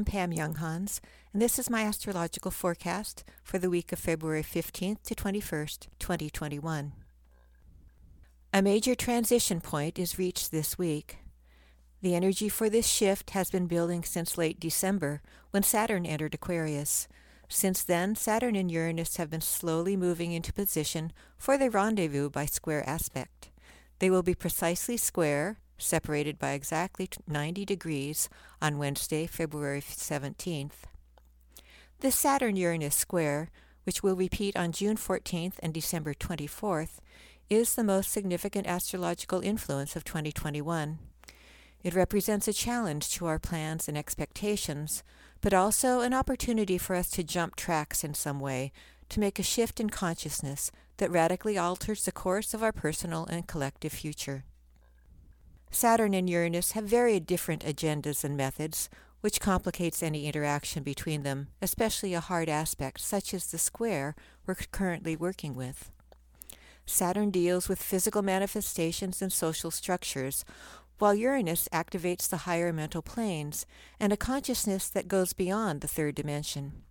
I'm Pam Younghans, and this is my astrological forecast for the week of February 15th to 21st, 2021. A major transition point is reached this week. The energy for this shift has been building since late December when Saturn entered Aquarius. Since then, Saturn and Uranus have been slowly moving into position for their rendezvous by square aspect. They will be precisely square separated by exactly 90 degrees on Wednesday, February 17th. This Saturn Uranus square, which will repeat on June 14th and December 24th, is the most significant astrological influence of 2021. It represents a challenge to our plans and expectations, but also an opportunity for us to jump tracks in some way, to make a shift in consciousness that radically alters the course of our personal and collective future. Saturn and Uranus have very different agendas and methods, which complicates any interaction between them, especially a hard aspect such as the square we're currently working with. Saturn deals with physical manifestations and social structures, while Uranus activates the higher mental planes and a consciousness that goes beyond the third dimension.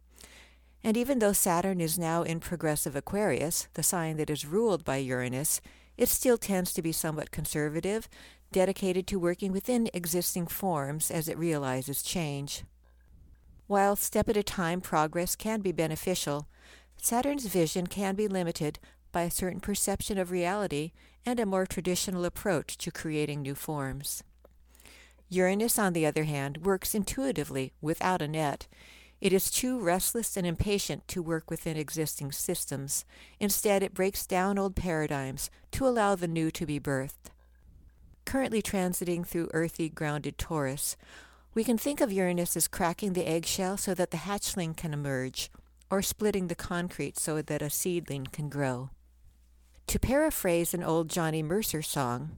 And even though Saturn is now in progressive Aquarius, the sign that is ruled by Uranus, it still tends to be somewhat conservative dedicated to working within existing forms as it realizes change. While step at a time progress can be beneficial, Saturn's vision can be limited by a certain perception of reality and a more traditional approach to creating new forms. Uranus, on the other hand, works intuitively without a net. It is too restless and impatient to work within existing systems. Instead, it breaks down old paradigms to allow the new to be birthed currently transiting through earthy, grounded Taurus, we can think of Uranus as cracking the eggshell so that the hatchling can emerge, or splitting the concrete so that a seedling can grow. To paraphrase an old Johnny Mercer song,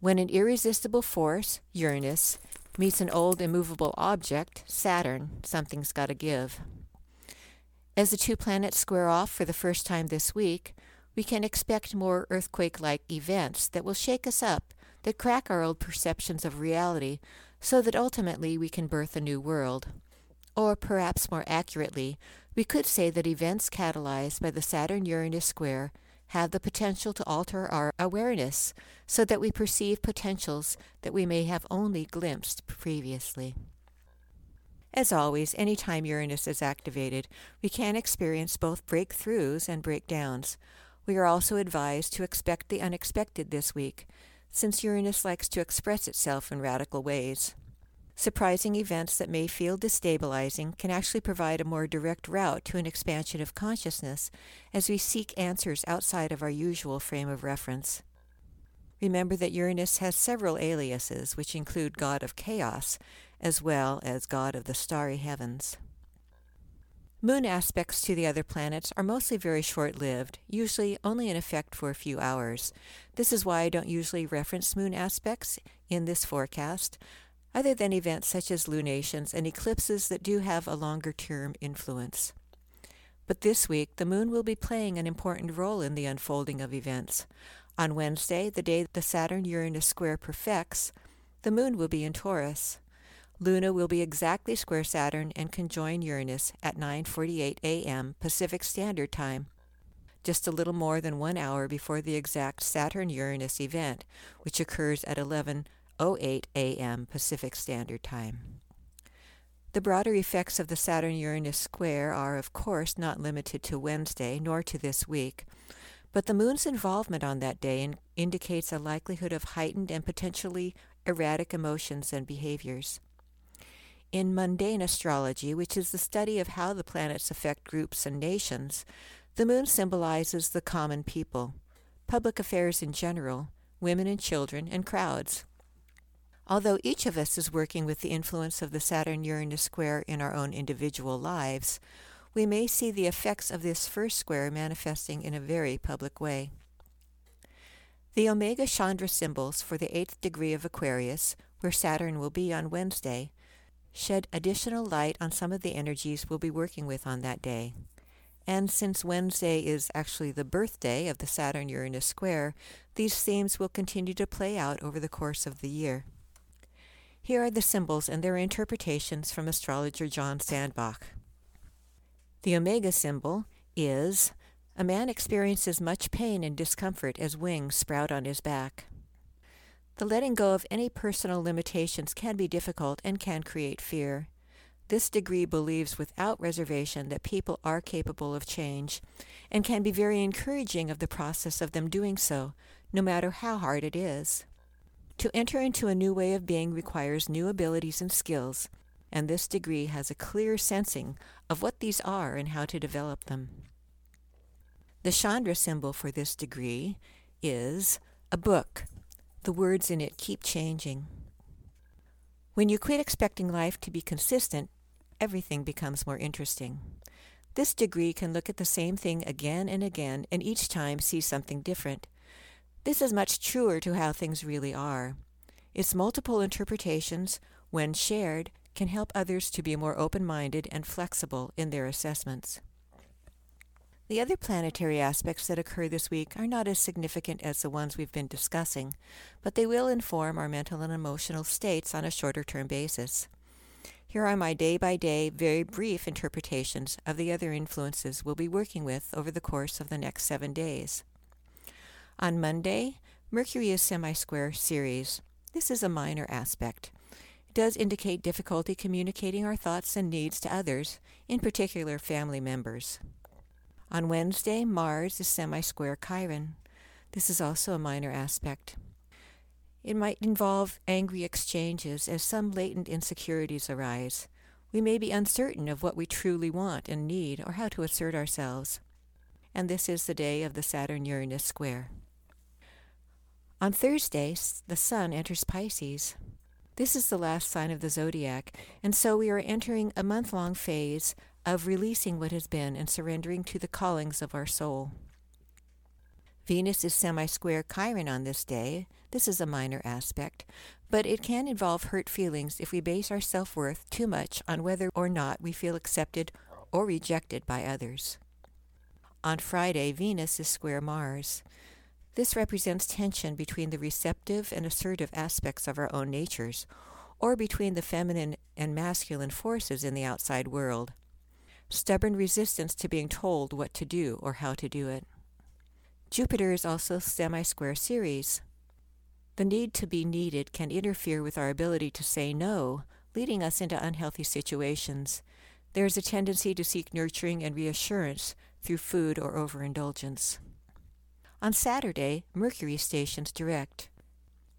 when an irresistible force, Uranus, meets an old immovable object, Saturn, something's got to give. As the two planets square off for the first time this week, we can expect more earthquake like events that will shake us up that crack our old perceptions of reality so that ultimately we can birth a new world. Or perhaps more accurately, we could say that events catalyzed by the Saturn Uranus square have the potential to alter our awareness so that we perceive potentials that we may have only glimpsed previously. As always, any time Uranus is activated, we can experience both breakthroughs and breakdowns. We are also advised to expect the unexpected this week, since Uranus likes to express itself in radical ways. Surprising events that may feel destabilizing can actually provide a more direct route to an expansion of consciousness as we seek answers outside of our usual frame of reference. Remember that Uranus has several aliases, which include God of Chaos, as well as God of the starry heavens. Moon aspects to the other planets are mostly very short lived, usually only in effect for a few hours. This is why I don't usually reference moon aspects in this forecast, other than events such as lunations and eclipses that do have a longer term influence. But this week, the moon will be playing an important role in the unfolding of events. On Wednesday, the day the Saturn Uranus square perfects, the moon will be in Taurus. Luna will be exactly square Saturn and conjoin Uranus at 9:48 a.m. Pacific Standard Time, just a little more than 1 hour before the exact Saturn-Uranus event, which occurs at 11:08 a.m. Pacific Standard Time. The broader effects of the Saturn Uranus square are, of course, not limited to Wednesday nor to this week, but the moon's involvement on that day in- indicates a likelihood of heightened and potentially erratic emotions and behaviors. In mundane astrology, which is the study of how the planets affect groups and nations, the moon symbolizes the common people, public affairs in general, women and children, and crowds. Although each of us is working with the influence of the Saturn Uranus square in our own individual lives, we may see the effects of this first square manifesting in a very public way. The Omega Chandra symbols for the eighth degree of Aquarius, where Saturn will be on Wednesday, shed additional light on some of the energies we'll be working with on that day. And since Wednesday is actually the birthday of the Saturn Uranus square, these themes will continue to play out over the course of the year. Here are the symbols and their interpretations from astrologer John Sandbach. The Omega symbol is a man experiences much pain and discomfort as wings sprout on his back. The letting go of any personal limitations can be difficult and can create fear. This degree believes without reservation that people are capable of change and can be very encouraging of the process of them doing so, no matter how hard it is. To enter into a new way of being requires new abilities and skills, and this degree has a clear sensing of what these are and how to develop them. The Chandra symbol for this degree is a book. The words in it keep changing. When you quit expecting life to be consistent, everything becomes more interesting. This degree can look at the same thing again and again and each time see something different. This is much truer to how things really are. Its multiple interpretations, when shared, can help others to be more open minded and flexible in their assessments. The other planetary aspects that occur this week are not as significant as the ones we've been discussing, but they will inform our mental and emotional states on a shorter term basis. Here are my day by day, very brief interpretations of the other influences we'll be working with over the course of the next seven days. On Monday, Mercury is semi square Ceres. This is a minor aspect. It does indicate difficulty communicating our thoughts and needs to others, in particular family members. On Wednesday, Mars is semi square Chiron. This is also a minor aspect. It might involve angry exchanges as some latent insecurities arise. We may be uncertain of what we truly want and need or how to assert ourselves. And this is the day of the Saturn Uranus square. On Thursday, the Sun enters Pisces. This is the last sign of the zodiac, and so we are entering a month long phase of releasing what has been and surrendering to the callings of our soul. Venus is semi square Chiron on this day. This is a minor aspect, but it can involve hurt feelings if we base our self worth too much on whether or not we feel accepted or rejected by others. On Friday, Venus is square Mars. This represents tension between the receptive and assertive aspects of our own natures, or between the feminine and masculine forces in the outside world. Stubborn resistance to being told what to do or how to do it. Jupiter is also semi square Ceres. The need to be needed can interfere with our ability to say no, leading us into unhealthy situations. There is a tendency to seek nurturing and reassurance through food or overindulgence. On Saturday, Mercury stations direct.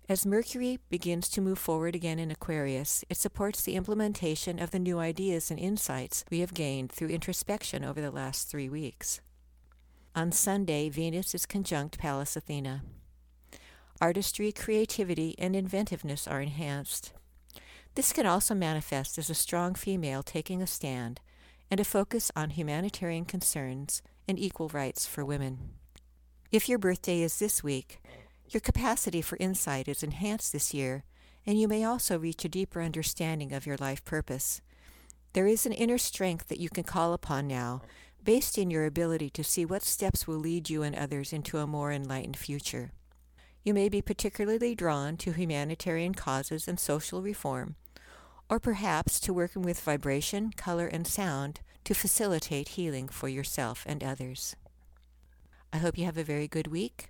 As Mercury begins to move forward again in Aquarius, it supports the implementation of the new ideas and insights we have gained through introspection over the last three weeks. On Sunday, Venus is conjunct Pallas Athena. Artistry, creativity, and inventiveness are enhanced. This can also manifest as a strong female taking a stand and a focus on humanitarian concerns and equal rights for women. If your birthday is this week, your capacity for insight is enhanced this year, and you may also reach a deeper understanding of your life purpose. There is an inner strength that you can call upon now, based in your ability to see what steps will lead you and others into a more enlightened future. You may be particularly drawn to humanitarian causes and social reform, or perhaps to working with vibration, color, and sound to facilitate healing for yourself and others. I hope you have a very good week.